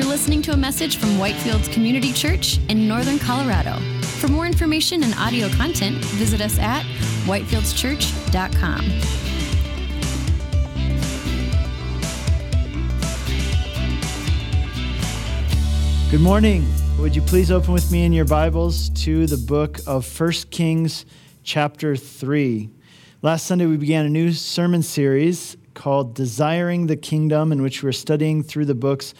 You're listening to a message from Whitefields Community Church in Northern Colorado. For more information and audio content, visit us at whitefieldschurch.com. Good morning. Would you please open with me in your Bibles to the book of 1 Kings, chapter 3. Last Sunday, we began a new sermon series called Desiring the Kingdom, in which we're studying through the books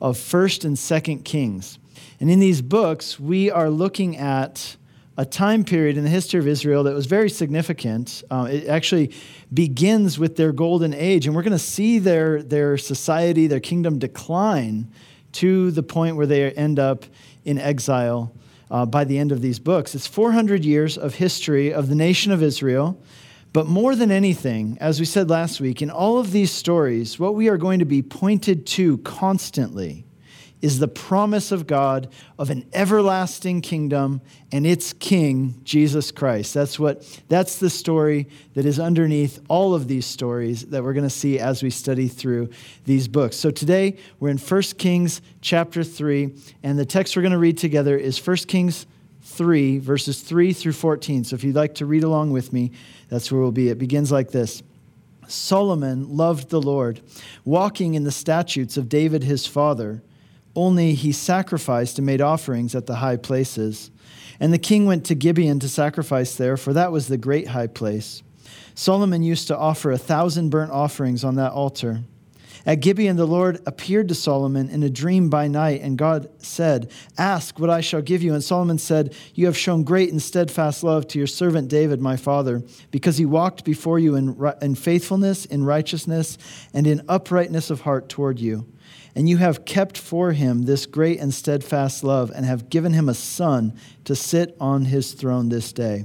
of 1st and 2nd Kings. And in these books, we are looking at a time period in the history of Israel that was very significant. Uh, it actually begins with their golden age, and we're going to see their, their society, their kingdom decline to the point where they end up in exile uh, by the end of these books. It's 400 years of history of the nation of Israel. But more than anything, as we said last week, in all of these stories, what we are going to be pointed to constantly is the promise of God of an everlasting kingdom and its king, Jesus Christ. That's what that's the story that is underneath all of these stories that we're going to see as we study through these books. So today we're in 1 Kings chapter 3 and the text we're going to read together is 1 Kings 3 verses 3 through 14. So if you'd like to read along with me, that's where we'll be. It begins like this. Solomon loved the Lord, walking in the statutes of David his father only he sacrificed and made offerings at the high places. And the king went to Gibeon to sacrifice there, for that was the great high place. Solomon used to offer a thousand burnt offerings on that altar. At Gibeon, the Lord appeared to Solomon in a dream by night, and God said, Ask what I shall give you. And Solomon said, You have shown great and steadfast love to your servant David, my father, because he walked before you in, in faithfulness, in righteousness, and in uprightness of heart toward you. And you have kept for him this great and steadfast love, and have given him a son to sit on his throne this day.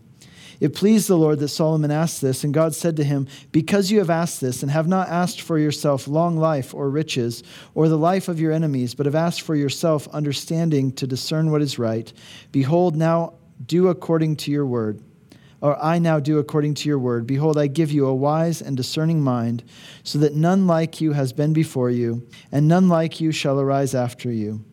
It pleased the Lord that Solomon asked this, and God said to him, Because you have asked this, and have not asked for yourself long life or riches, or the life of your enemies, but have asked for yourself understanding to discern what is right, behold, now do according to your word. Or I now do according to your word. Behold, I give you a wise and discerning mind, so that none like you has been before you, and none like you shall arise after you.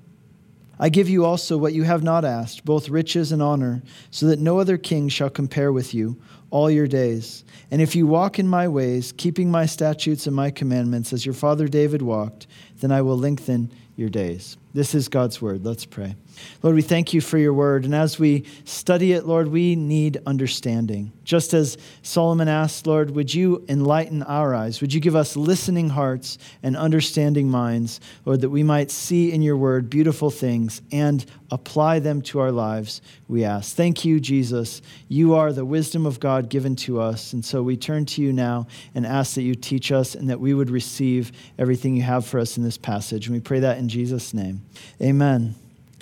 I give you also what you have not asked, both riches and honor, so that no other king shall compare with you all your days. And if you walk in my ways, keeping my statutes and my commandments, as your father David walked, then I will lengthen your days. This is God's word. Let's pray. Lord, we thank you for your word. And as we study it, Lord, we need understanding. Just as Solomon asked, Lord, would you enlighten our eyes? Would you give us listening hearts and understanding minds, Lord, that we might see in your word beautiful things and apply them to our lives, we ask. Thank you, Jesus. You are the wisdom of God given to us. And so we turn to you now and ask that you teach us and that we would receive everything you have for us in this passage. And we pray that in Jesus' name. Amen.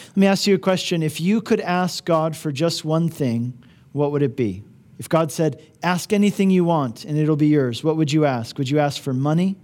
Let me ask you a question. If you could ask God for just one thing, what would it be? If God said, Ask anything you want and it'll be yours, what would you ask? Would you ask for money?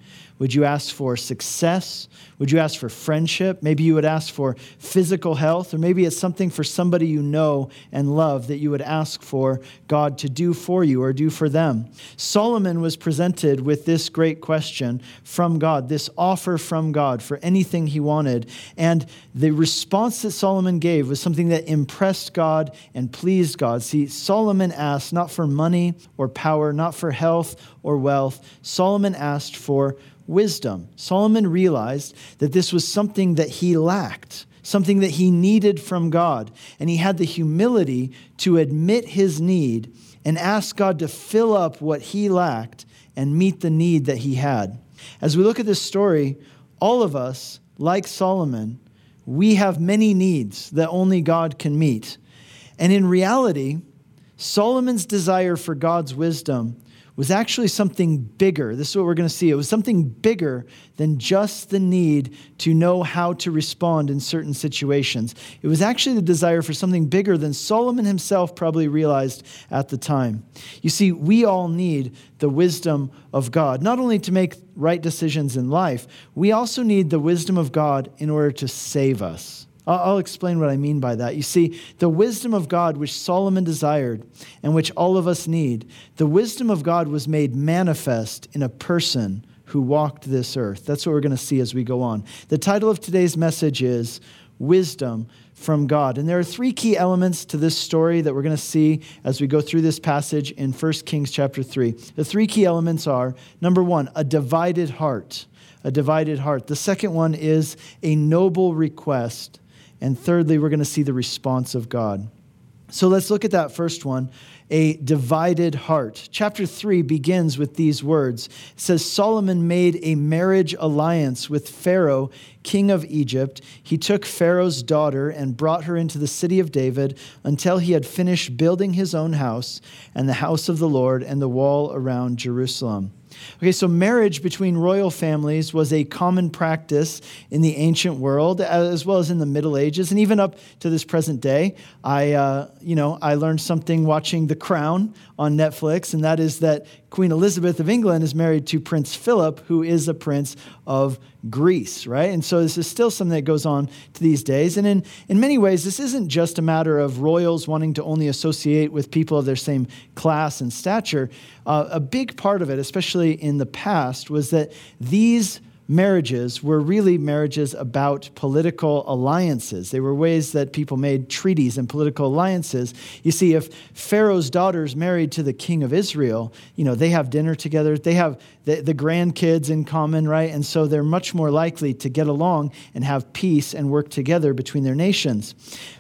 Would you ask for success? Would you ask for friendship? Maybe you would ask for physical health, or maybe it's something for somebody you know and love that you would ask for God to do for you or do for them. Solomon was presented with this great question from God, this offer from God for anything he wanted. And the response that Solomon gave was something that impressed God and pleased God. See, Solomon asked not for money or power, not for health or wealth. Solomon asked for wisdom. Solomon realized that this was something that he lacked, something that he needed from God. And he had the humility to admit his need and ask God to fill up what he lacked and meet the need that he had. As we look at this story, all of us, like Solomon, we have many needs that only God can meet. And in reality, Solomon's desire for God's wisdom was actually something bigger. This is what we're going to see. It was something bigger than just the need to know how to respond in certain situations. It was actually the desire for something bigger than Solomon himself probably realized at the time. You see, we all need the wisdom of God, not only to make right decisions in life, we also need the wisdom of God in order to save us. I'll explain what I mean by that. You see, the wisdom of God, which Solomon desired and which all of us need, the wisdom of God was made manifest in a person who walked this earth. That's what we're going to see as we go on. The title of today's message is Wisdom from God. And there are three key elements to this story that we're going to see as we go through this passage in 1 Kings chapter 3. The three key elements are number one, a divided heart. A divided heart. The second one is a noble request. And thirdly, we're going to see the response of God. So let's look at that first one a divided heart. Chapter 3 begins with these words. It says Solomon made a marriage alliance with Pharaoh, king of Egypt. He took Pharaoh's daughter and brought her into the city of David until he had finished building his own house and the house of the Lord and the wall around Jerusalem. Okay, so marriage between royal families was a common practice in the ancient world, as well as in the Middle Ages, and even up to this present day. I, uh, you know, I learned something watching The Crown on Netflix, and that is that Queen Elizabeth of England is married to Prince Philip, who is a prince of Greece, right? And so this is still something that goes on to these days. And in, in many ways, this isn't just a matter of royals wanting to only associate with people of their same class and stature. Uh, a big part of it, especially in the past, was that these marriages were really marriages about political alliances. They were ways that people made treaties and political alliances. You see, if Pharaoh's daughter's married to the king of Israel, you know, they have dinner together, they have the, the grandkids in common, right? And so they're much more likely to get along and have peace and work together between their nations.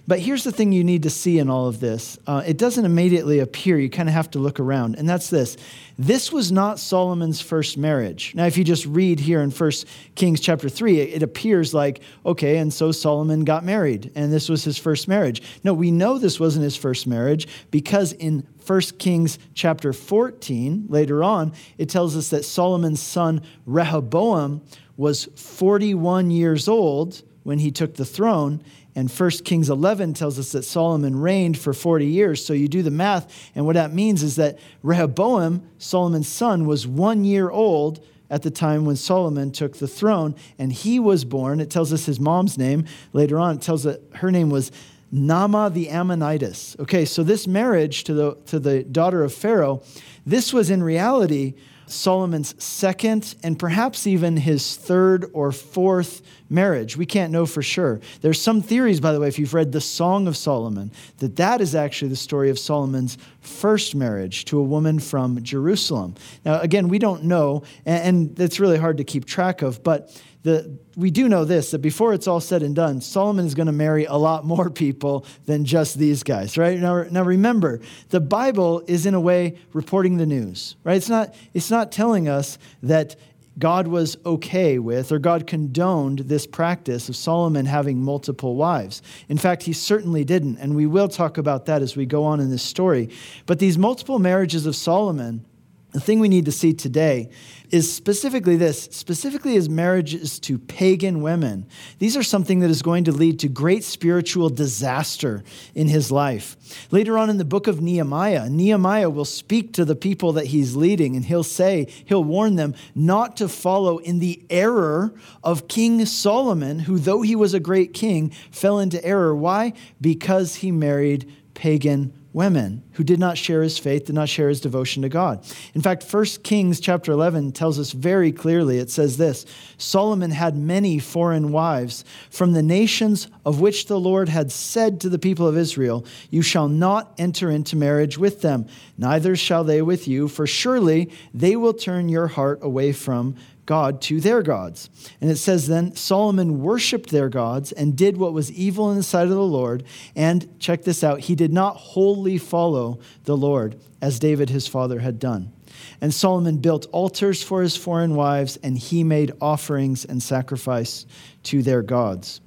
But here's the thing you need to see in all of this uh, it doesn't immediately appear, you kind of have to look around, and that's this. This was not Solomon's first marriage. Now, if you just read here in 1 Kings chapter 3, it, it appears like, okay, and so Solomon got married, and this was his first marriage. No, we know this wasn't his first marriage because in 1 Kings chapter 14, later on, it tells us that Solomon's son Rehoboam was 41 years old when he took the throne. And 1 Kings 11 tells us that Solomon reigned for 40 years. So you do the math, and what that means is that Rehoboam, Solomon's son, was one year old at the time when Solomon took the throne, and he was born. It tells us his mom's name later on. It tells that her name was Naamah the Ammonitess. Okay, so this marriage to the, to the daughter of Pharaoh, this was in reality Solomon's second and perhaps even his third or fourth marriage. We can't know for sure. There's some theories, by the way, if you've read the Song of Solomon, that that is actually the story of Solomon's first marriage to a woman from Jerusalem. Now, again, we don't know, and, it's really hard to keep track of, but the, we do know this that before it's all said and done, Solomon is going to marry a lot more people than just these guys, right? Now, now remember, the Bible is in a way reporting the news, right? It's not, it's not telling us that God was okay with or God condoned this practice of Solomon having multiple wives. In fact, he certainly didn't, and we will talk about that as we go on in this story. But these multiple marriages of Solomon the thing we need to see today is specifically this specifically as marriages to pagan women. These are something that is going to lead to great spiritual disaster in his life. Later on in the book of Nehemiah, Nehemiah will speak to the people that he's leading and he'll say, he'll warn them not to follow in the error of King Solomon, who, though he was a great king, fell into error. Why? Because he married pagan women who did not share his faith, did not share his devotion to God. In fact, 1 Kings chapter 11 tells us very clearly it says this Solomon had many foreign wives from the nations of which the Lord had said to the people of Israel, You shall not enter into marriage with them, neither shall they with you, for surely they will turn your heart away from God to their gods. And it says then Solomon worshiped their gods and did what was evil in the sight of the Lord. And check this out, he did not wholly follow the Lord as David his father had done. And Solomon built altars for his foreign wives, and he made offerings and sacrifice to their gods.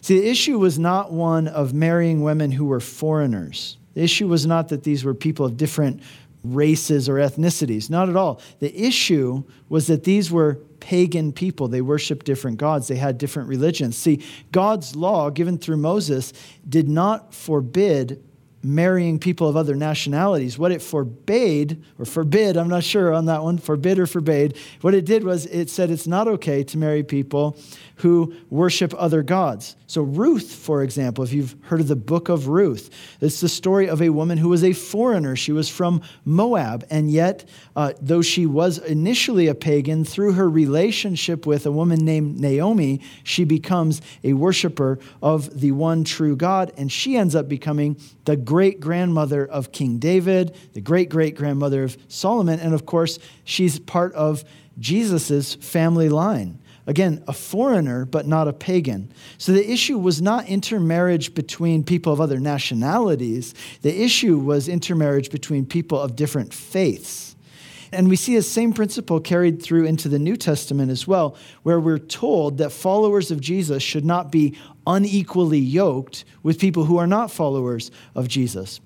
See, the issue was not one of marrying women who were foreigners. The issue was not that these were people of different races or ethnicities. Not at all. The issue was that these were pagan people. They worshiped different gods, they had different religions. See, God's law given through Moses did not forbid marrying people of other nationalities. What it forbade, or forbid, I'm not sure on that one, forbid or forbade, what it did was it said it's not okay to marry people who worship other gods. So, Ruth, for example, if you've heard of the book of Ruth, it's the story of a woman who was a foreigner. She was from Moab, and yet, uh, though she was initially a pagan, through her relationship with a woman named Naomi, she becomes a worshiper of the one true God, and she ends up becoming the great grandmother of King David, the great great grandmother of Solomon, and of course, she's part of Jesus' family line. Again, a foreigner, but not a pagan. So the issue was not intermarriage between people of other nationalities. The issue was intermarriage between people of different faiths. And we see the same principle carried through into the New Testament as well, where we're told that followers of Jesus should not be unequally yoked with people who are not followers of Jesus.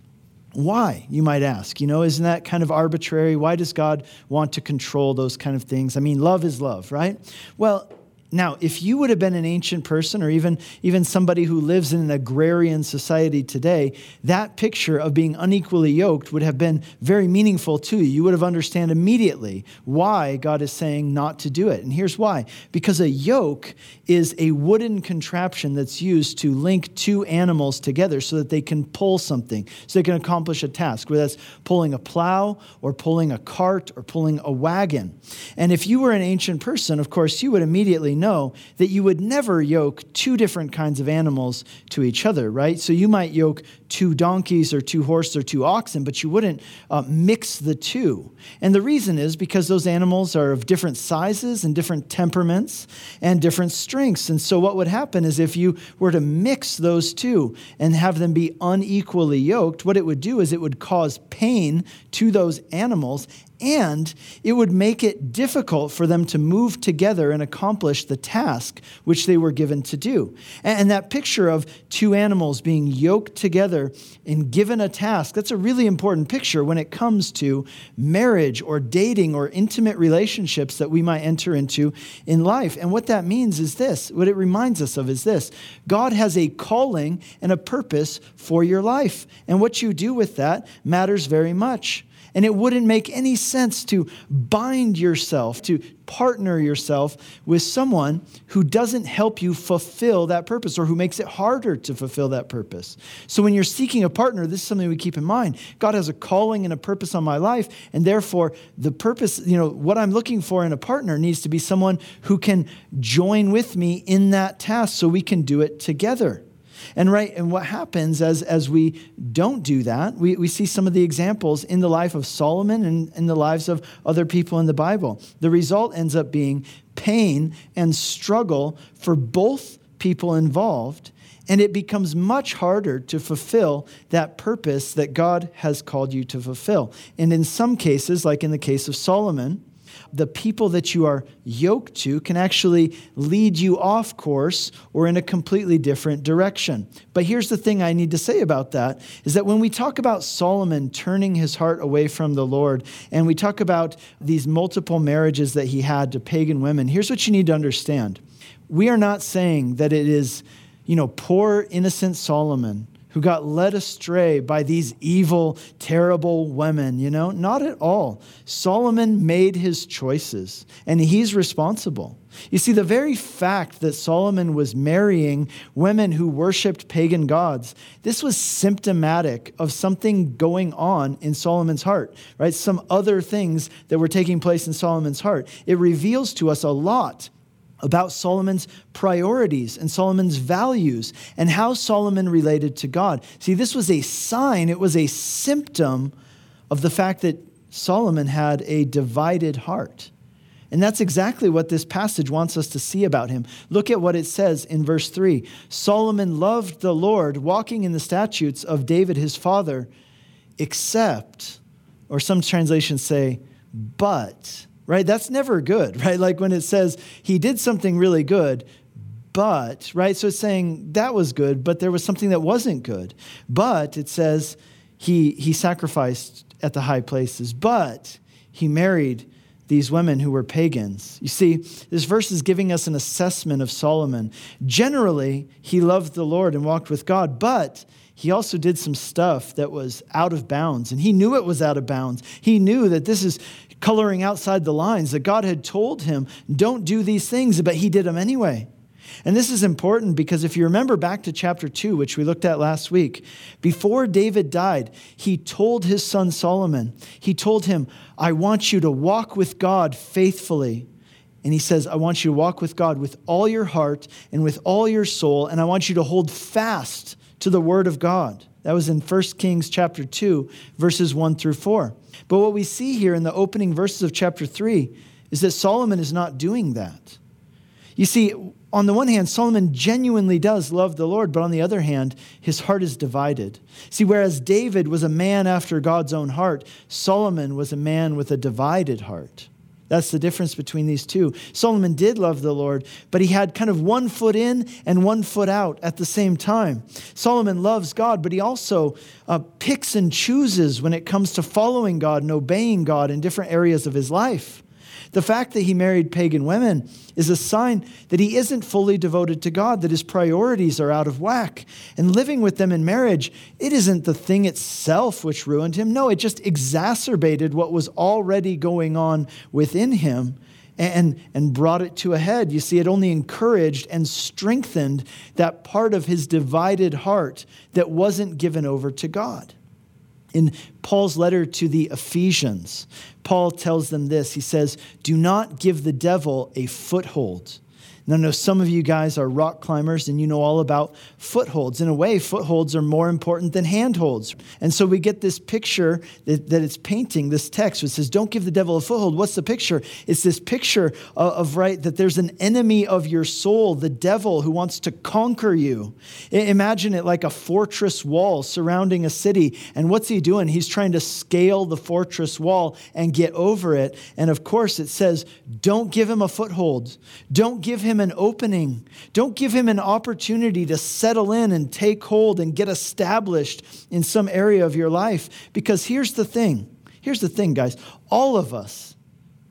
Why, you might ask? You know, isn't that kind of arbitrary? Why does God want to control those kind of things? I mean, love is love, right? Well, now, if you would have been an ancient person or even, even somebody who lives in an agrarian society today, that picture of being unequally yoked would have been very meaningful to you. You would have understood immediately why God is saying not to do it. And here's why because a yoke is a wooden contraption that's used to link two animals together so that they can pull something, so they can accomplish a task, whether that's pulling a plow or pulling a cart or pulling a wagon. And if you were an ancient person, of course, you would immediately know that you would never yoke two different kinds of animals to each other, right? So you might yoke two donkeys or two horses or two oxen, but you wouldn't uh, mix the two. And the reason is because those animals are of different sizes and different temperaments and different strengths. And so what would happen is if you were to mix those two and have them be unequally yoked, what it would do is it would cause pain to those animals and it would make it difficult for them to move together and accomplish the task which they were given to do. And that picture of two animals being yoked together and given a task, that's a really important picture when it comes to marriage or dating or intimate relationships that we might enter into in life. And what that means is this what it reminds us of is this God has a calling and a purpose for your life. And what you do with that matters very much. And it wouldn't make any sense to bind yourself, to partner yourself with someone who doesn't help you fulfill that purpose or who makes it harder to fulfill that purpose. So when you're seeking a partner, this is something we keep in mind. God has a calling and a purpose on my life, and therefore the purpose, you know, what I'm looking for in a partner needs to be someone who can join with me in that task so we can do it together. And right, and what happens as, as we don't do that, we, we see some of the examples in the life of Solomon and in the lives of other people in the Bible. The result ends up being pain and struggle for both people involved, and it becomes much harder to fulfill that purpose that God has called you to fulfill. And in some cases, like in the case of Solomon, the people that you are yoked to can actually lead you off course or in a completely different direction. But here's the thing I need to say about that is that when we talk about Solomon turning his heart away from the Lord and we talk about these multiple marriages that he had to pagan women, here's what you need to understand. We are not saying that it is, you know, poor innocent Solomon who got led astray by these evil, terrible women, you know? Not at all. Solomon made his choices, and he's responsible. You see, the very fact that Solomon was marrying women who worshiped pagan gods, this was symptomatic of something going on in Solomon's heart, right? Some other things that were taking place in Solomon's heart. It reveals to us a lot about Solomon's priorities and Solomon's values and how Solomon related to God. See, this was a sign, it was a symptom of the fact that Solomon had a divided heart. And that's exactly what this passage wants us to see about him. Look at what it says in verse 3 Solomon loved the Lord, walking in the statutes of David his father, except, or some translations say, but right? That's never good, right? Like when it says he did something really good, but, right? So it's saying that was good, but there was something that wasn't good. But it says he, he sacrificed at the high places, but he married these women who were pagans. You see, this verse is giving us an assessment of Solomon. Generally, he loved the Lord and walked with God, but he also did some stuff that was out of bounds, and he knew it was out of bounds. He knew that this is coloring outside the lines, that God had told him, don't do these things, but he did them anyway. And this is important because if you remember back to chapter 2, which we looked at last week, before David died, he told his son Solomon, he told him, I want you to walk with God faithfully. And he says, I want you to walk with God with all your heart and with all your soul, and I want you to hold fast to the word of God. That was in 1 Kings chapter 2, verses 1 through 4. But what we see here in the opening verses of chapter 3 is that Solomon is not doing that. You see, on the one hand, Solomon genuinely does love the Lord, but on the other hand, his heart is divided. See, whereas David was a man after God's own heart, Solomon was a man with a divided heart. That's the difference between these two. Solomon did love the Lord, but he had kind of one foot in and one foot out at the same time. Solomon loves God, but he also uh, picks and chooses when it comes to following God and obeying God in different areas of his life. The fact that he married pagan women is a sign that he isn't fully devoted to God, that his priorities are out of whack. And living with them in marriage, it isn't the thing itself which ruined him. No, it just exacerbated what was already going on within him and, and brought it to a head. You see, it only encouraged and strengthened that part of his divided heart that wasn't given over to God. In Paul's letter to the Ephesians, Paul tells them this. He says, Do not give the devil a foothold. Now, I know some of you guys are rock climbers and you know all about footholds. In a way, footholds are more important than handholds. And so we get this picture that, that it's painting, this text, which says, Don't give the devil a foothold. What's the picture? It's this picture of, of, right, that there's an enemy of your soul, the devil, who wants to conquer you. Imagine it like a fortress wall surrounding a city. And what's he doing? He's trying to scale the fortress wall and get over it. And of course, it says, Don't give him a foothold. Don't give him an opening. Don't give him an opportunity to settle in and take hold and get established in some area of your life. Because here's the thing here's the thing, guys. All of us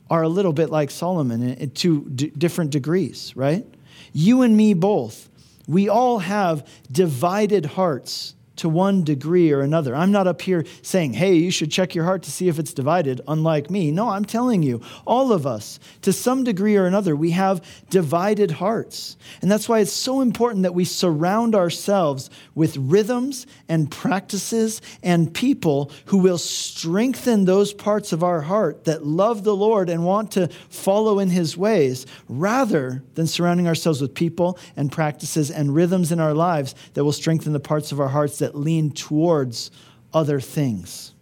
are a little bit like Solomon eh, eh, to d- different degrees, right? You and me both. We all have divided hearts to one degree or another. I'm not up here saying, hey, you should check your heart to see if it's divided, unlike me. No, I'm telling you, all of us, to some degree or another, we have divided hearts. And that's why it's so important that we surround ourselves with rhythms and practices and people who will strengthen those parts of our heart that love the Lord and want to follow in his ways, rather than surrounding ourselves with people and practices and rhythms in our lives that will strengthen the parts of our hearts that that lean towards other things.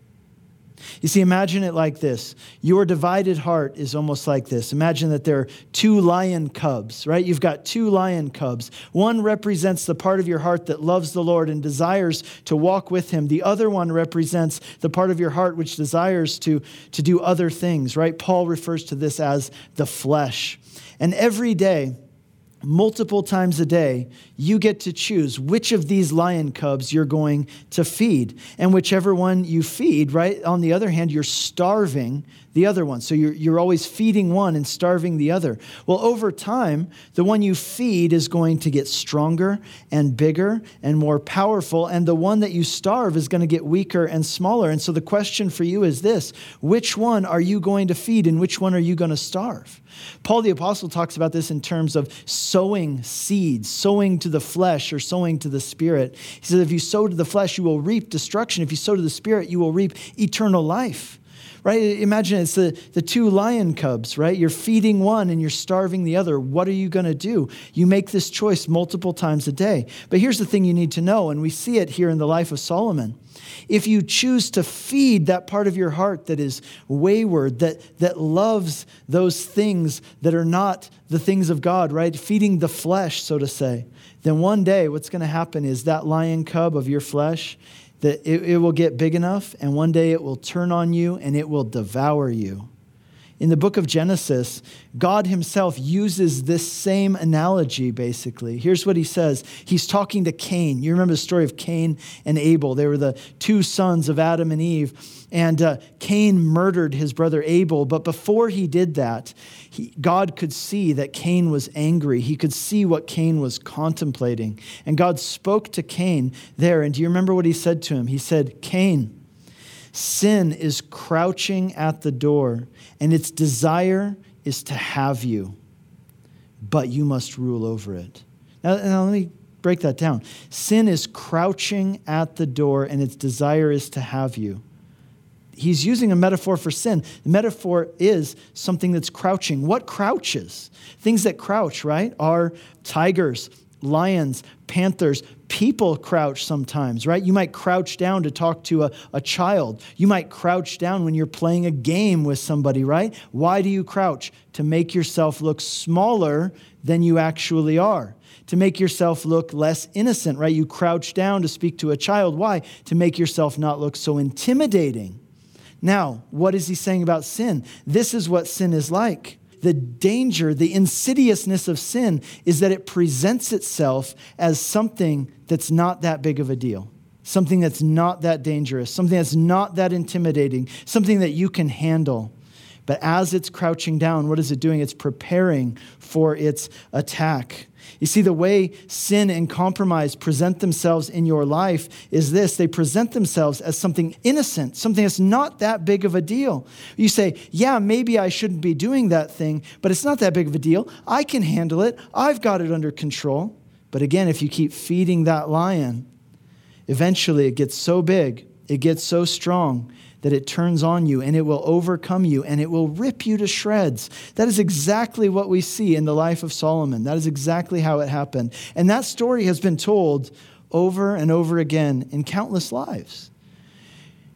You see, imagine it like this. Your divided heart is almost like this. Imagine that there are two lion cubs, right? You've got two lion cubs. One represents the part of your heart that loves the Lord and desires to walk with him. The other one represents the part of your heart which desires to, to do other things, right? Paul refers to this as the flesh. And every day, multiple times a day, you get to choose which of these lion cubs you're going to feed. And whichever one you feed, right, on the other hand, you're starving the other one. So you're, you're always feeding one and starving the other. Well, over time, the one you feed is going to get stronger and bigger and more powerful. And the one that you starve is going to get weaker and smaller. And so the question for you is this which one are you going to feed and which one are you going to starve? Paul the Apostle talks about this in terms of sowing seeds, sowing to the flesh or sowing to the spirit. He says, if you sow to the flesh, you will reap destruction. If you sow to the spirit, you will reap eternal life right? Imagine it's the, the two lion cubs, right? You're feeding one and you're starving the other. What are you going to do? You make this choice multiple times a day. But here's the thing you need to know, and we see it here in the life of Solomon. If you choose to feed that part of your heart that is wayward, that, that loves those things that are not the things of God, right? Feeding the flesh, so to say, then one day what's going to happen is that lion cub of your flesh that it, it will get big enough and one day it will turn on you and it will devour you. in the book of Genesis, God himself uses this same analogy, basically. Here's what he says He's talking to Cain. You remember the story of Cain and Abel. They were the two sons of Adam and Eve. And uh, Cain murdered his brother Abel. But before he did that, he, God could see that Cain was angry. He could see what Cain was contemplating. And God spoke to Cain there. And do you remember what he said to him? He said, Cain, Sin is crouching at the door, and its desire is to have you, but you must rule over it. Now, now, let me break that down. Sin is crouching at the door, and its desire is to have you. He's using a metaphor for sin. The metaphor is something that's crouching. What crouches? Things that crouch, right, are tigers, lions, panthers, people crouch sometimes, right? You might crouch down to talk to a, a child. You might crouch down when you're playing a game with somebody, right? Why do you crouch? To make yourself look smaller than you actually are. To make yourself look less innocent, right? You crouch down to speak to a child. Why? To make yourself not look so intimidating. Now, what is he saying about sin? This is what sin is like the danger, the insidiousness of sin is that it presents itself as something that's not that big of a deal, something that's not that dangerous, something that's not that intimidating, something that you can handle. But as it's crouching down, what is it doing? It's preparing for its attack. You see, the way sin and compromise present themselves in your life is this they present themselves as something innocent, something that's not that big of a deal. You say, Yeah, maybe I shouldn't be doing that thing, but it's not that big of a deal. I can handle it, I've got it under control. But again, if you keep feeding that lion, eventually it gets so big, it gets so strong that it turns on you and it will overcome you and it will rip you to shreds. That is exactly what we see in the life of Solomon. That is exactly how it happened. And that story has been told over and over again in countless lives.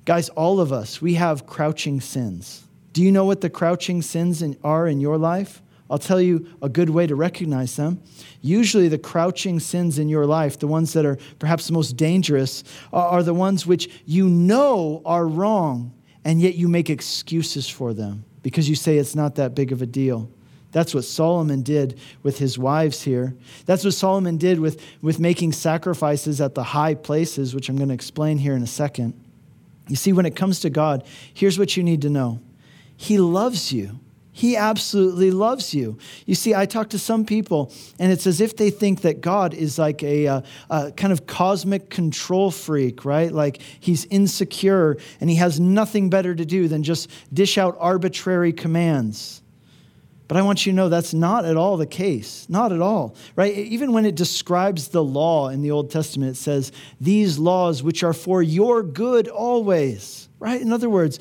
Guys, all of us, we have crouching sins. Do you know what the crouching sins are in your life? I'll tell you a good way to recognize them. Usually, the crouching sins in your life, the ones that are perhaps the most dangerous, are the ones which you know are wrong, and yet you make excuses for them because you say it's not that big of a deal. That's what Solomon did with his wives here. That's what Solomon did with, with making sacrifices at the high places, which I'm going to explain here in a second. You see, when it comes to God, here's what you need to know He loves you. He absolutely loves you. You see, I talk to some people, and it's as if they think that God is like a, a, a, kind of cosmic control freak, right? Like he's insecure and he has nothing better to do than just dish out arbitrary commands. But I want you to know that's not at all the case. Not at all, right? Even when it describes the law in the Old Testament, it says, These laws which are for your good always, right? In other words,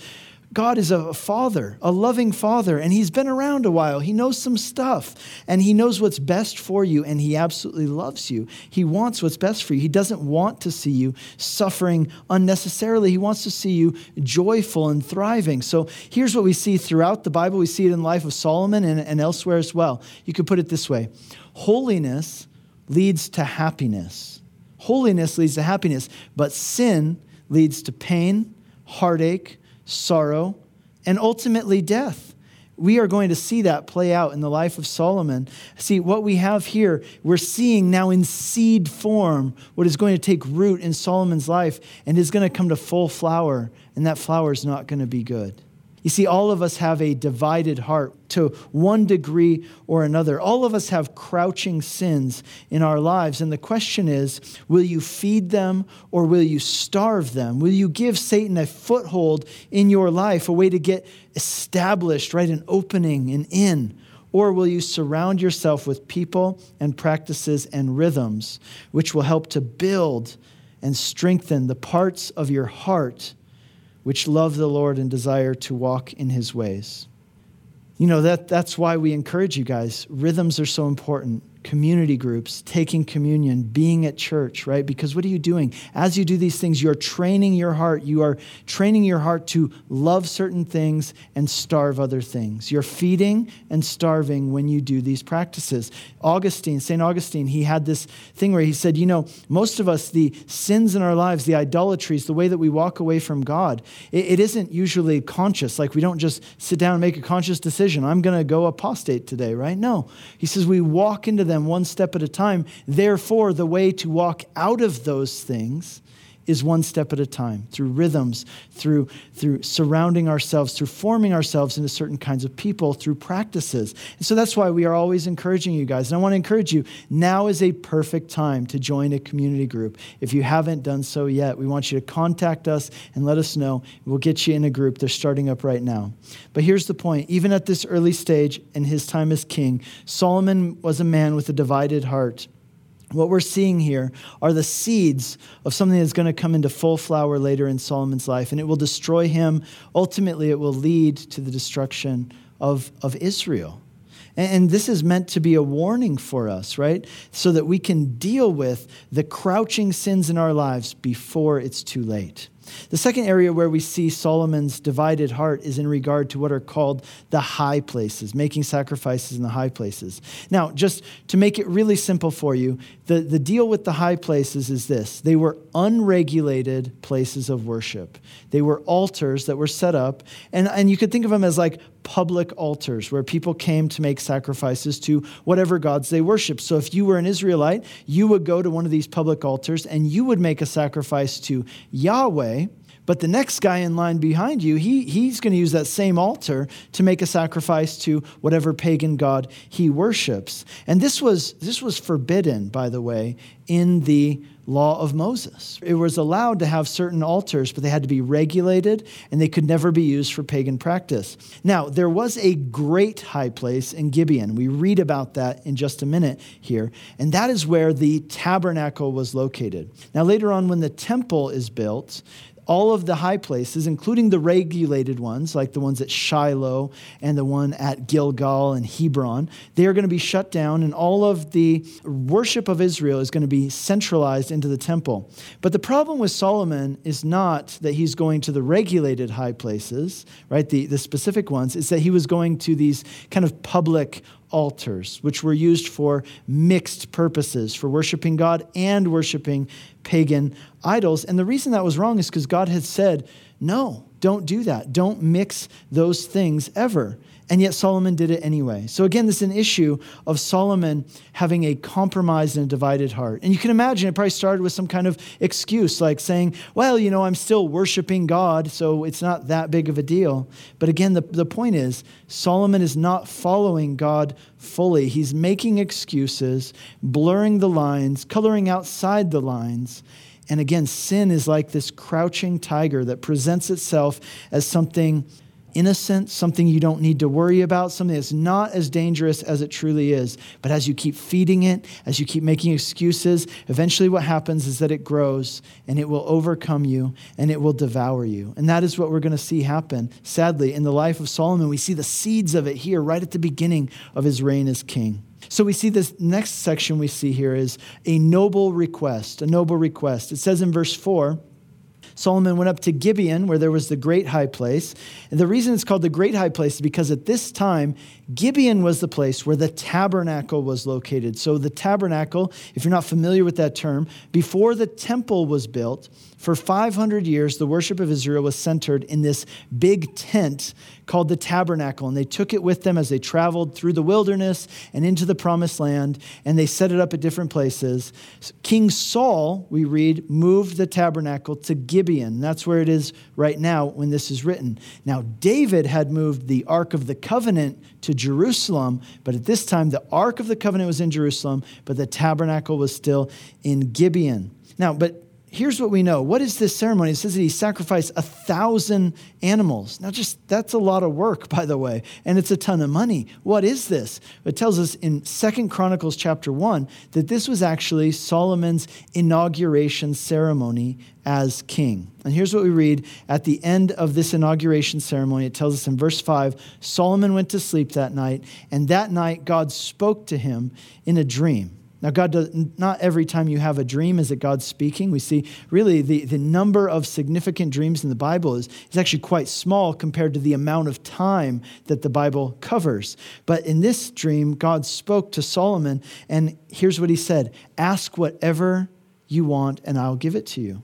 God is a father, a loving father, and he's been around a while. He knows some stuff, and he knows what's best for you, and he absolutely loves you. He wants what's best for you. He doesn't want to see you suffering unnecessarily. He wants to see you joyful and thriving. So here's what we see throughout the Bible. We see it in the life of Solomon and, and elsewhere as well. You could put it this way Holiness leads to happiness. Holiness leads to happiness, but sin leads to pain, heartache, sorrow, and ultimately death. We are going to see that play out in the life of Solomon. See, what we have here, we're seeing now in seed form what is going to take root in Solomon's life and is going to come to full flower, and that flower is not going to be good. You see, all of us have a divided heart to one degree or another. All of us have crouching sins in our lives. And the question is will you feed them or will you starve them? Will you give Satan a foothold in your life, a way to get established, right? An opening, an in? Or will you surround yourself with people and practices and rhythms which will help to build and strengthen the parts of your heart? Which love the Lord and desire to walk in his ways. You know, that, that's why we encourage you guys. Rhythms are so important. Community groups, taking communion, being at church, right? Because what are you doing? As you do these things, you're training your heart. You are training your heart to love certain things and starve other things. You're feeding and starving when you do these practices. Augustine, St. Augustine, he had this thing where he said, you know, most of us, the sins in our lives, the idolatries, the way that we walk away from God, it, it isn't usually conscious. Like we don't just sit down and make a conscious decision. I'm going to go apostate today, right? No. He says we walk into them one step at a time. Therefore, the way to walk out of those things is one step at a time through rhythms, through, through surrounding ourselves, through forming ourselves into certain kinds of people, through practices. And so that's why we are always encouraging you guys. And I want to encourage you now is a perfect time to join a community group. If you haven't done so yet, we want you to contact us and let us know. We'll get you in a group. They're starting up right now. But here's the point even at this early stage in his time as king, Solomon was a man with a divided heart what we're seeing here are the seeds of something that's going to come into full flower later in Solomon's life, and it will destroy him. Ultimately, it will lead to the destruction of, of Israel. And, and this is meant to be a warning for us, right? So that we can deal with the crouching sins in our lives before it's too late. The second area where we see Solomon's divided heart is in regard to what are called the high places, making sacrifices in the high places. Now, just to make it really simple for you, the, the deal with the high places is this they were unregulated places of worship. They were altars that were set up, and, and you could think of them as like public altars where people came to make sacrifices to whatever gods they worshiped. So if you were an Israelite, you would go to one of these public altars and you would make a sacrifice to Yahweh but the next guy in line behind you, he, he's going to use that same altar to make a sacrifice to whatever pagan god he worships. And this was, this was forbidden, by the way, in the law of Moses. It was allowed to have certain altars, but they had to be regulated and they could never be used for pagan practice. Now, there was a great high place in Gibeon. We read about that in just a minute here. And that is where the tabernacle was located. Now, later on, when the temple is built, all of the high places, including the regulated ones, like the ones at Shiloh and the one at Gilgal and Hebron, they are going to be shut down, and all of the worship of Israel is going to be centralized into the temple. But the problem with Solomon is not that he's going to the regulated high places, right, the, the specific ones, it's that he was going to these kind of public altars, which were used for mixed purposes, for worshiping God and worshiping pagan idols. And the reason that was wrong is because God had said, no, don't do that. Don't mix those things ever. And yet Solomon did it anyway. So again, this is an issue of Solomon having a compromised and a divided heart. And you can imagine it probably started with some kind of excuse, like saying, well, you know, I'm still worshiping God, so it's not that big of a deal. But again, the, the point is, Solomon is not following God fully. He's making excuses, blurring the lines, coloring outside the lines. And again, sin is like this crouching tiger that presents itself as something innocent, something you don't need to worry about, something that's not as dangerous as it truly is. But as you keep feeding it, as you keep making excuses, eventually what happens is that it grows and it will overcome you and it will devour you. And that is what we're going to see happen, sadly, in the life of Solomon. We see the seeds of it here right at the beginning of his reign as king. So we see this next section we see here is a noble request, a noble request. It says in verse 4, Solomon went up to Gibeon, where there was the great high place. And the reason it's called the great high place is because at this time, Gibeon was the place where the tabernacle was located. So, the tabernacle, if you're not familiar with that term, before the temple was built, for 500 years, the worship of Israel was centered in this big tent called the tabernacle. And they took it with them as they traveled through the wilderness and into the promised land, and they set it up at different places. King Saul, we read, moved the tabernacle to Gibeon. That's where it is right now when this is written. Now, David had moved the Ark of the Covenant to Jerusalem, but at this time, the Ark of the Covenant was in Jerusalem, but the tabernacle was still in Gibeon. Now, but here's what we know. What is this ceremony? It says that he sacrificed a thousand animals. Now, just that's a lot of work, by the way, and it's a ton of money. What is this? It tells us in Second Chronicles chapter 1 that this was actually Solomon's inauguration ceremony as king. And here's what we read at the end of this inauguration ceremony. It tells us in verse 5 Solomon went to sleep that night, and that night God spoke to him in a dream. Now, God does not every time you have a dream is it God speaking. We see really the, the number of significant dreams in the Bible is, is actually quite small compared to the amount of time that the Bible covers. But in this dream, God spoke to Solomon, and here's what he said Ask whatever you want, and I'll give it to you.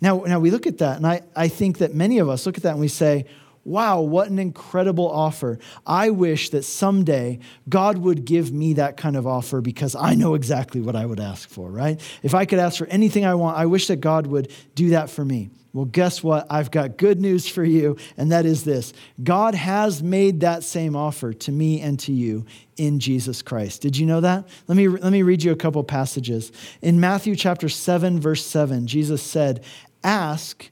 Now, now we look at that, and I, I think that many of us look at that and we say, Wow, what an incredible offer. I wish that someday God would give me that kind of offer because I know exactly what I would ask for, right? If I could ask for anything I want, I wish that God would do that for me. Well, guess what? I've got good news for you, and that is this God has made that same offer to me and to you in Jesus Christ. Did you know that? Let me, let me read you a couple passages. In Matthew chapter 7, verse 7, Jesus said, Ask,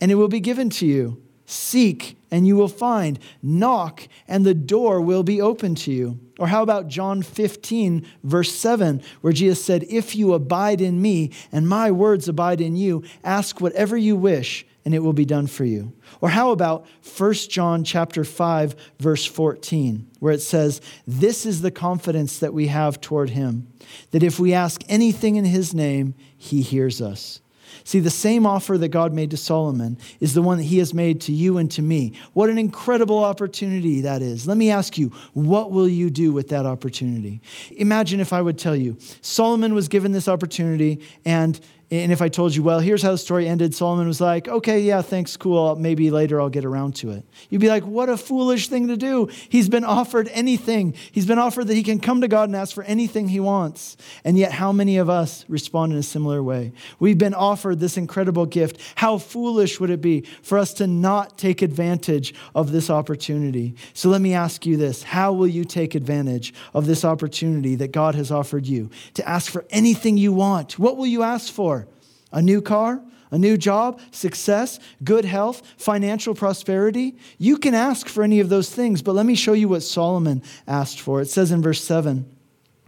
and it will be given to you. Seek, and you will find. Knock, and the door will be open to you. Or how about John 15, verse 7, where Jesus said, If you abide in me, and my words abide in you, ask whatever you wish, and it will be done for you. Or how about 1 John chapter 5 verse 14 where it says this is the confidence that we have toward him that if we ask anything in his name he hears us. See, the same offer that God made to Solomon is the one that he has made to you and to me. What an incredible opportunity that is. Let me ask you, what will you do with that opportunity? Imagine if I would tell you, Solomon was given this opportunity and and if I told you, well, here's how the story ended, Solomon was like, okay, yeah, thanks, cool. Maybe later I'll get around to it. You'd be like, what a foolish thing to do. He's been offered anything. He's been offered that he can come to God and ask for anything he wants. And yet, how many of us respond in a similar way? We've been offered this incredible gift. How foolish would it be for us to not take advantage of this opportunity? So let me ask you this How will you take advantage of this opportunity that God has offered you to ask for anything you want? What will you ask for? A new car, a new job, success, good health, financial prosperity. You can ask for any of those things, but let me show you what Solomon asked for. It says in verse 7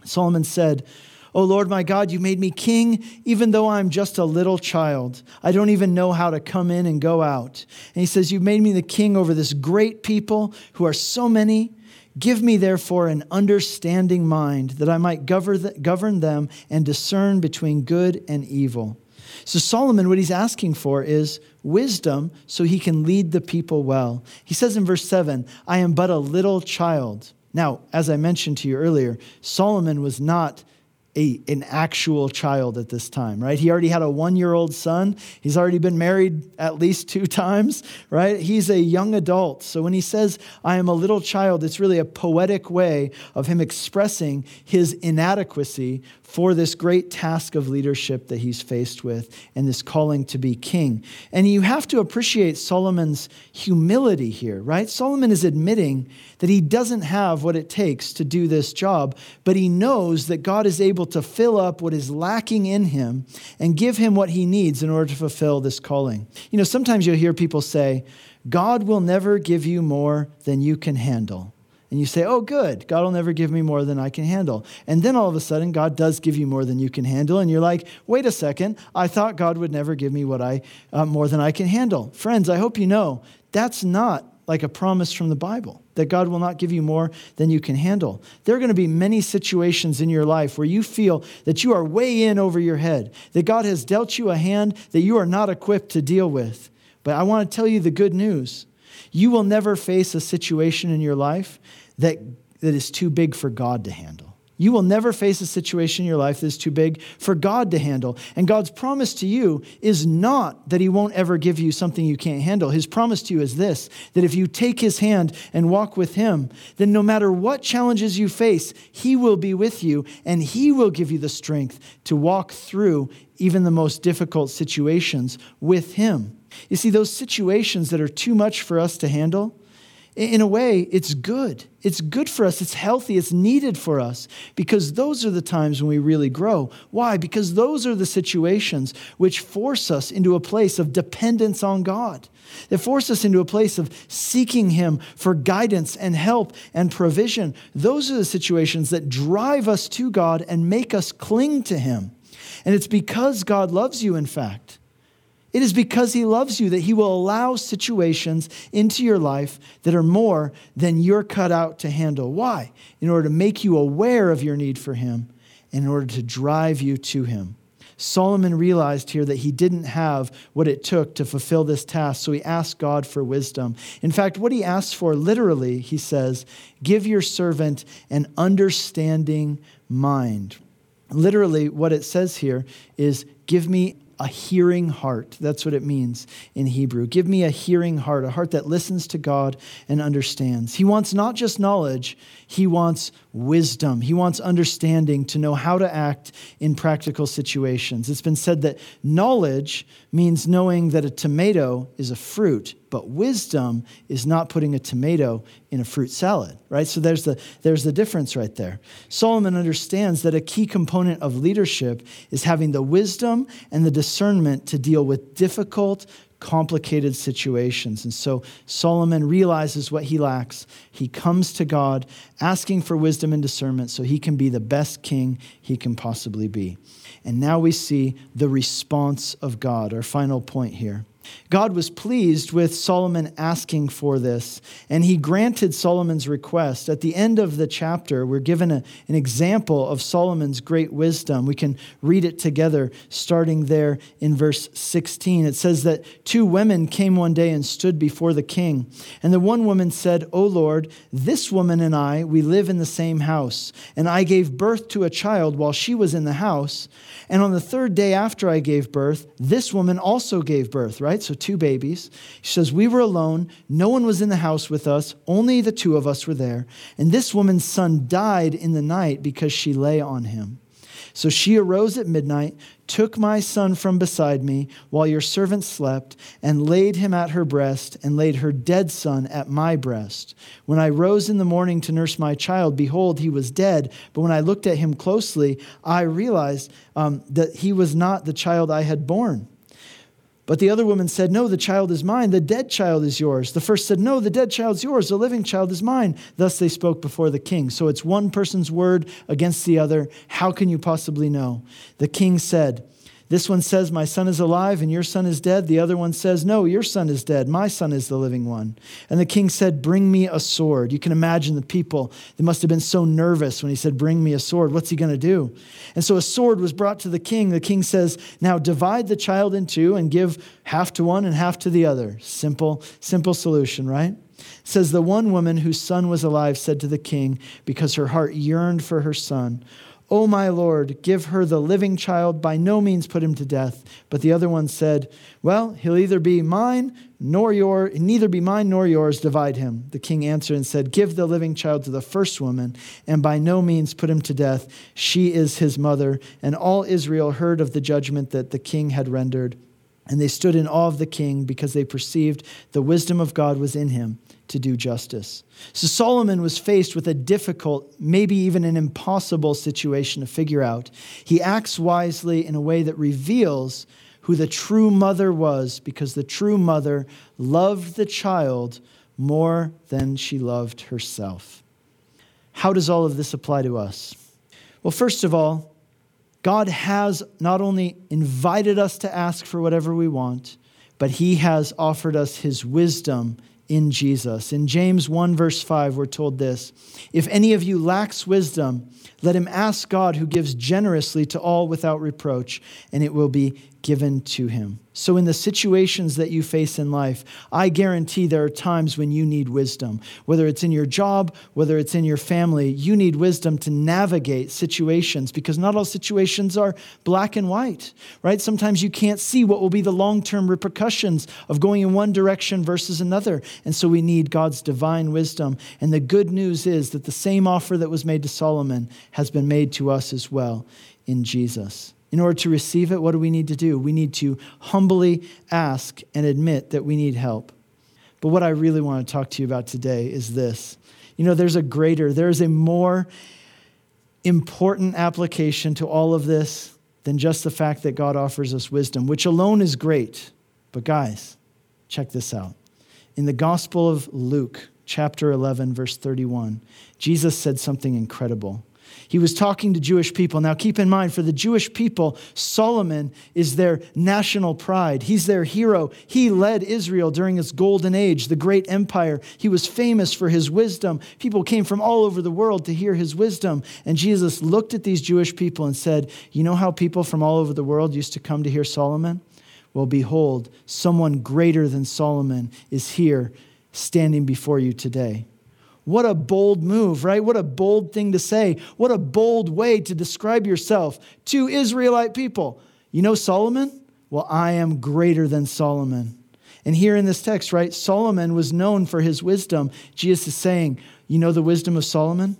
Solomon said, O Lord my God, you made me king, even though I'm just a little child. I don't even know how to come in and go out. And he says, You've made me the king over this great people who are so many. Give me, therefore, an understanding mind that I might govern them and discern between good and evil. So, Solomon, what he's asking for is wisdom so he can lead the people well. He says in verse 7, I am but a little child. Now, as I mentioned to you earlier, Solomon was not a, an actual child at this time, right? He already had a one year old son. He's already been married at least two times, right? He's a young adult. So when he says, I am a little child, it's really a poetic way of him expressing his inadequacy for this great task of leadership that he's faced with and this calling to be king. And you have to appreciate Solomon's humility here, right? Solomon is admitting that he doesn't have what it takes to do this job, but he knows that God is able to fill up what is lacking in him and give him what he needs in order to fulfill this calling. You know, sometimes you'll hear people say, God will never give you more than you can handle and you say, Oh, good, God will never give me more than I can handle. And then all of a sudden, God does give you more than you can handle. And you're like, Wait a second, I thought God would never give me what I, uh, more than I can handle. Friends, I hope you know that's not like a promise from the Bible that God will not give you more than you can handle. There are going to be many situations in your life where you feel that you are way in over your head, that God has dealt you a hand that you are not equipped to deal with. But I want to tell you the good news. You will never face a situation in your life that, that is too big for God to handle. You will never face a situation in your life that is too big for God to handle. And God's promise to you is not that He won't ever give you something you can't handle. His promise to you is this that if you take His hand and walk with Him, then no matter what challenges you face, He will be with you and He will give you the strength to walk through even the most difficult situations with Him. You see, those situations that are too much for us to handle, In a way, it's good. It's good for us. It's healthy. It's needed for us because those are the times when we really grow. Why? Because those are the situations which force us into a place of dependence on God. They force us into a place of seeking Him for guidance and help and provision. Those are the situations that drive us to God and make us cling to Him. And it's because God loves you, in fact. It is because He loves you that He will allow situations into your life that are more than you're cut out to handle. Why? In order to make you aware of your need for Him in order to drive you to Him. Solomon realized here that he didn't have what it took to fulfill this task, so he asked God for wisdom. In fact, what he asked for, literally, he says, Give your servant an understanding mind. Literally, what it says here is, Give me a hearing heart. That's what it means in Hebrew. Give me a hearing heart, a heart that listens to God and understands. He wants not just knowledge, he wants wisdom. He wants understanding to know how to act in practical situations. It's been said that knowledge means knowing that a tomato is a fruit, but wisdom is not putting a tomato in a fruit salad, right? So there's the, there's the difference right there. Solomon understands that a key component of leadership is having the wisdom and the discernment to deal with difficult, complicated situations. And so Solomon realizes what he lacks. He comes to God asking for wisdom and discernment so he can be the best king he can possibly be. And now we see the response of God, our final point here. God was pleased with Solomon asking for this, and he granted Solomon's request. At the end of the chapter, we're given a, an example of Solomon's great wisdom. We can read it together, starting there in verse 16. It says that two women came one day and stood before the king. And the one woman said, O Lord, this woman and I, we live in the same house, and I gave birth to a child while she was in the house. And on the third day after I gave birth, this woman also gave birth, right? So two babies. She says, We were alone. No one was in the house with us. Only the two of us were there. And this woman's son died in the night because she lay on him. So she arose at midnight, took my son from beside me while your servant slept, and laid him at her breast, and laid her dead son at my breast. When I rose in the morning to nurse my child, behold, he was dead. But when I looked at him closely, I realized um, that he was not the child I had born. But the other woman said, No, the child is mine. The dead child is yours. The first said, No, the dead child's yours. The living child is mine. Thus they spoke before the king. So it's one person's word against the other. How can you possibly know? The king said, this one says, My son is alive and your son is dead. The other one says, No, your son is dead. My son is the living one. And the king said, Bring me a sword. You can imagine the people. They must have been so nervous when he said, Bring me a sword. What's he going to do? And so a sword was brought to the king. The king says, Now divide the child in two and give half to one and half to the other. Simple, simple solution, right? says the one woman whose son was alive said to the king because her heart yearned for her son O my Lord, give her the living child, by no means put him to death. But the other one said, Well, he'll either be mine nor your, neither be mine nor yours, divide him. The king answered and said, Give the living child to the first woman, and by no means put him to death. She is his mother. And all Israel heard of the judgment that the king had rendered. And they stood in awe of the king because they perceived the wisdom of God was in him to do justice. So Solomon was faced with a difficult, maybe even an impossible situation to figure out. He acts wisely in a way that reveals who the true mother was because the true mother loved the child more than she loved herself. How does all of this apply to us? Well, first of all, God has not only invited us to ask for whatever we want, but He has offered us His wisdom in Jesus. In James 1, verse 5, we're told this If any of you lacks wisdom, let him ask God, who gives generously to all without reproach, and it will be given to him. So, in the situations that you face in life, I guarantee there are times when you need wisdom. Whether it's in your job, whether it's in your family, you need wisdom to navigate situations because not all situations are black and white, right? Sometimes you can't see what will be the long term repercussions of going in one direction versus another. And so, we need God's divine wisdom. And the good news is that the same offer that was made to Solomon has been made to us as well in Jesus. In order to receive it, what do we need to do? We need to humbly ask and admit that we need help. But what I really want to talk to you about today is this. You know, there's a greater, there's a more important application to all of this than just the fact that God offers us wisdom, which alone is great. But guys, check this out. In the Gospel of Luke, chapter 11, verse 31, Jesus said something incredible. He was talking to Jewish people. Now, keep in mind, for the Jewish people, Solomon is their national pride. He's their hero. He led Israel during its golden age, the great empire. He was famous for his wisdom. People came from all over the world to hear his wisdom. And Jesus looked at these Jewish people and said, You know how people from all over the world used to come to hear Solomon? Well, behold, someone greater than Solomon is here standing before you today. What a bold move, right? What a bold thing to say. What a bold way to describe yourself to Israelite people. You know Solomon? Well, I am greater than Solomon. And here in this text, right, Solomon was known for his wisdom. Jesus is saying, You know the wisdom of Solomon?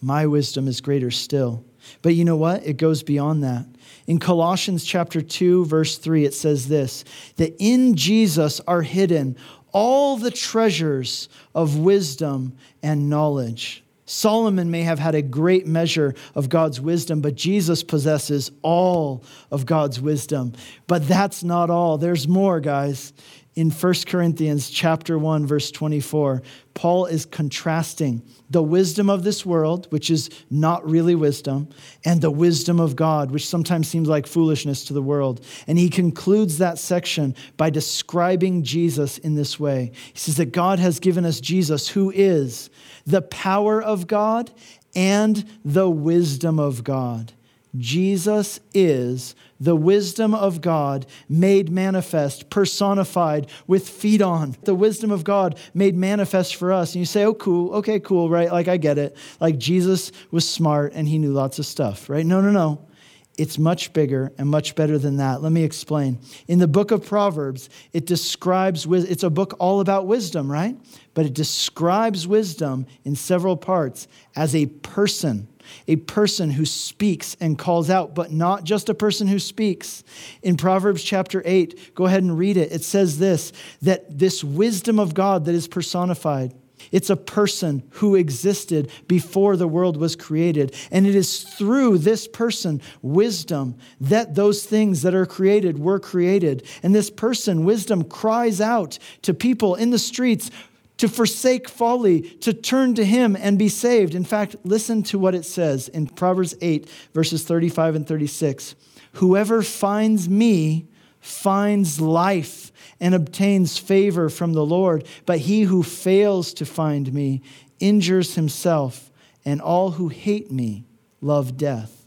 My wisdom is greater still. But you know what? It goes beyond that. In Colossians chapter 2 verse 3 it says this that in Jesus are hidden all the treasures of wisdom and knowledge. Solomon may have had a great measure of God's wisdom, but Jesus possesses all of God's wisdom. But that's not all. There's more, guys in 1 Corinthians chapter 1 verse 24, Paul is contrasting the wisdom of this world, which is not really wisdom, and the wisdom of God, which sometimes seems like foolishness to the world. And he concludes that section by describing Jesus in this way. He says that God has given us Jesus, who is the power of God and the wisdom of God. Jesus is the wisdom of God made manifest, personified with feet on. The wisdom of God made manifest for us. And you say, oh, cool, okay, cool, right? Like, I get it. Like, Jesus was smart and he knew lots of stuff, right? No, no, no. It's much bigger and much better than that. Let me explain. In the book of Proverbs, it describes, it's a book all about wisdom, right? But it describes wisdom in several parts as a person a person who speaks and calls out, but not just a person who speaks. In Proverbs chapter 8, go ahead and read it. It says this that this wisdom of God that is personified, it's a person who existed before the world was created. And it is through this person, wisdom, that those things that are created were created. And this person, wisdom, cries out to people in the streets to forsake folly, to turn to him and be saved. In fact, listen to what it says in Proverbs 8, verses 35 and 36. Whoever finds me finds life and obtains favor from the Lord, but he who fails to find me injures himself, and all who hate me love death.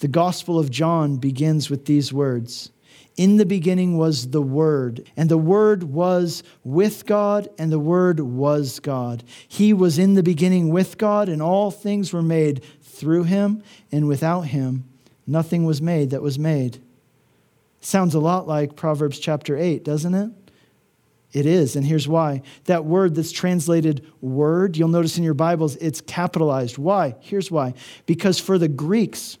The Gospel of John begins with these words in the beginning was the Word, and the Word was with God, and the Word was God. He was in the beginning with God, and all things were made through him, and without him, nothing was made that was made. Sounds a lot like Proverbs chapter 8, doesn't it? It is, and here's why. That word that's translated word, you'll notice in your Bibles, it's capitalized. Why? Here's why. Because for the Greeks,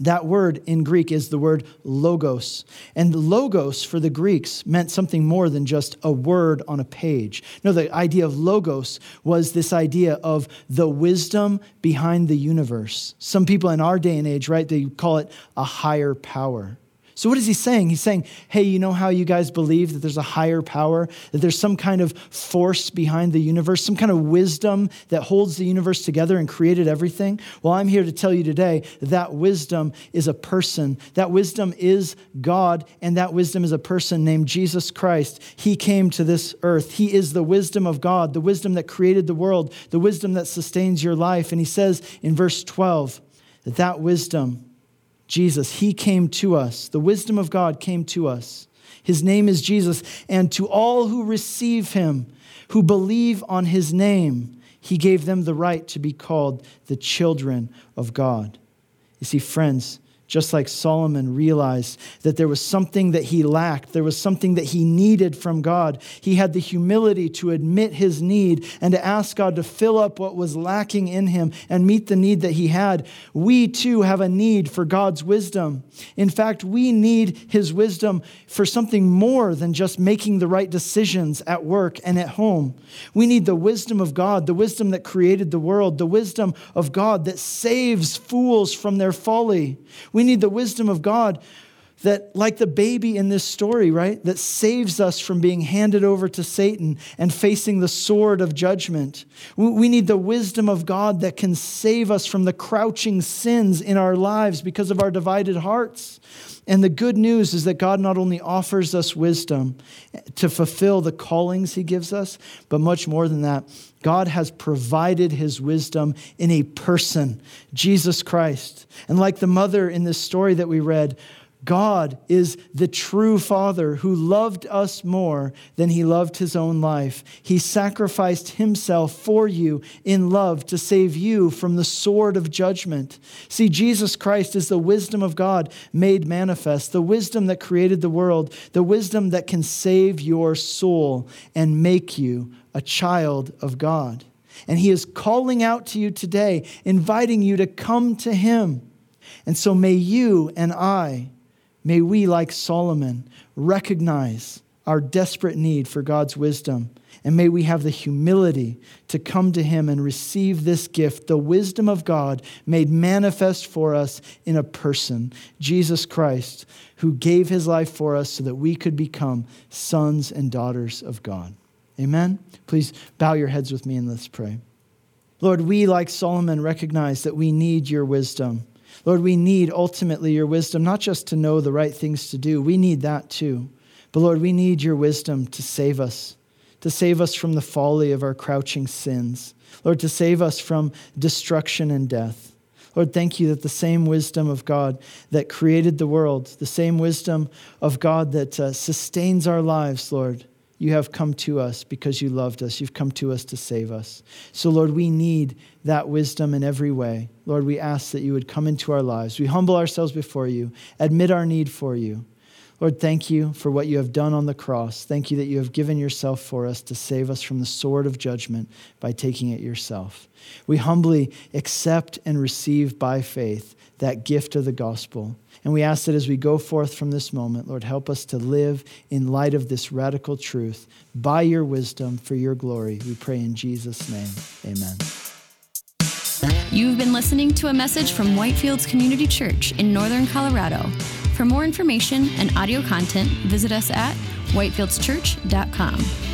that word in Greek is the word logos. And logos for the Greeks meant something more than just a word on a page. No, the idea of logos was this idea of the wisdom behind the universe. Some people in our day and age, right, they call it a higher power. So, what is he saying? He's saying, hey, you know how you guys believe that there's a higher power, that there's some kind of force behind the universe, some kind of wisdom that holds the universe together and created everything? Well, I'm here to tell you today that wisdom is a person. That wisdom is God, and that wisdom is a person named Jesus Christ. He came to this earth. He is the wisdom of God, the wisdom that created the world, the wisdom that sustains your life. And he says in verse 12 that that wisdom, Jesus, he came to us. The wisdom of God came to us. His name is Jesus. And to all who receive him, who believe on his name, he gave them the right to be called the children of God. You see, friends, just like Solomon realized that there was something that he lacked, there was something that he needed from God. He had the humility to admit his need and to ask God to fill up what was lacking in him and meet the need that he had. We too have a need for God's wisdom. In fact, we need his wisdom for something more than just making the right decisions at work and at home. We need the wisdom of God, the wisdom that created the world, the wisdom of God that saves fools from their folly. We need the wisdom of God that, like the baby in this story, right, that saves us from being handed over to Satan and facing the sword of judgment. We need the wisdom of God that can save us from the crouching sins in our lives because of our divided hearts. And the good news is that God not only offers us wisdom to fulfill the callings He gives us, but much more than that, God has provided His wisdom in a person, Jesus Christ. And like the mother in this story that we read, God is the true Father who loved us more than he loved his own life. He sacrificed himself for you in love to save you from the sword of judgment. See, Jesus Christ is the wisdom of God made manifest, the wisdom that created the world, the wisdom that can save your soul and make you a child of God. And he is calling out to you today, inviting you to come to him. And so may you and I May we, like Solomon, recognize our desperate need for God's wisdom. And may we have the humility to come to Him and receive this gift, the wisdom of God made manifest for us in a person, Jesus Christ, who gave His life for us so that we could become sons and daughters of God. Amen? Please bow your heads with me and let's pray. Lord, we, like Solomon, recognize that we need your wisdom. Lord, we need ultimately your wisdom, not just to know the right things to do, we need that too. But Lord, we need your wisdom to save us, to save us from the folly of our crouching sins. Lord, to save us from destruction and death. Lord, thank you that the same wisdom of God that created the world, the same wisdom of God that uh, sustains our lives, Lord, you have come to us because you loved us. You've come to us to save us. So, Lord, we need that wisdom in every way. Lord, we ask that you would come into our lives. We humble ourselves before you, admit our need for you. Lord, thank you for what you have done on the cross. Thank you that you have given yourself for us to save us from the sword of judgment by taking it yourself. We humbly accept and receive by faith that gift of the gospel. And we ask that as we go forth from this moment, Lord, help us to live in light of this radical truth by your wisdom for your glory. We pray in Jesus' name. Amen. You've been listening to a message from Whitefields Community Church in Northern Colorado. For more information and audio content, visit us at whitefieldschurch.com.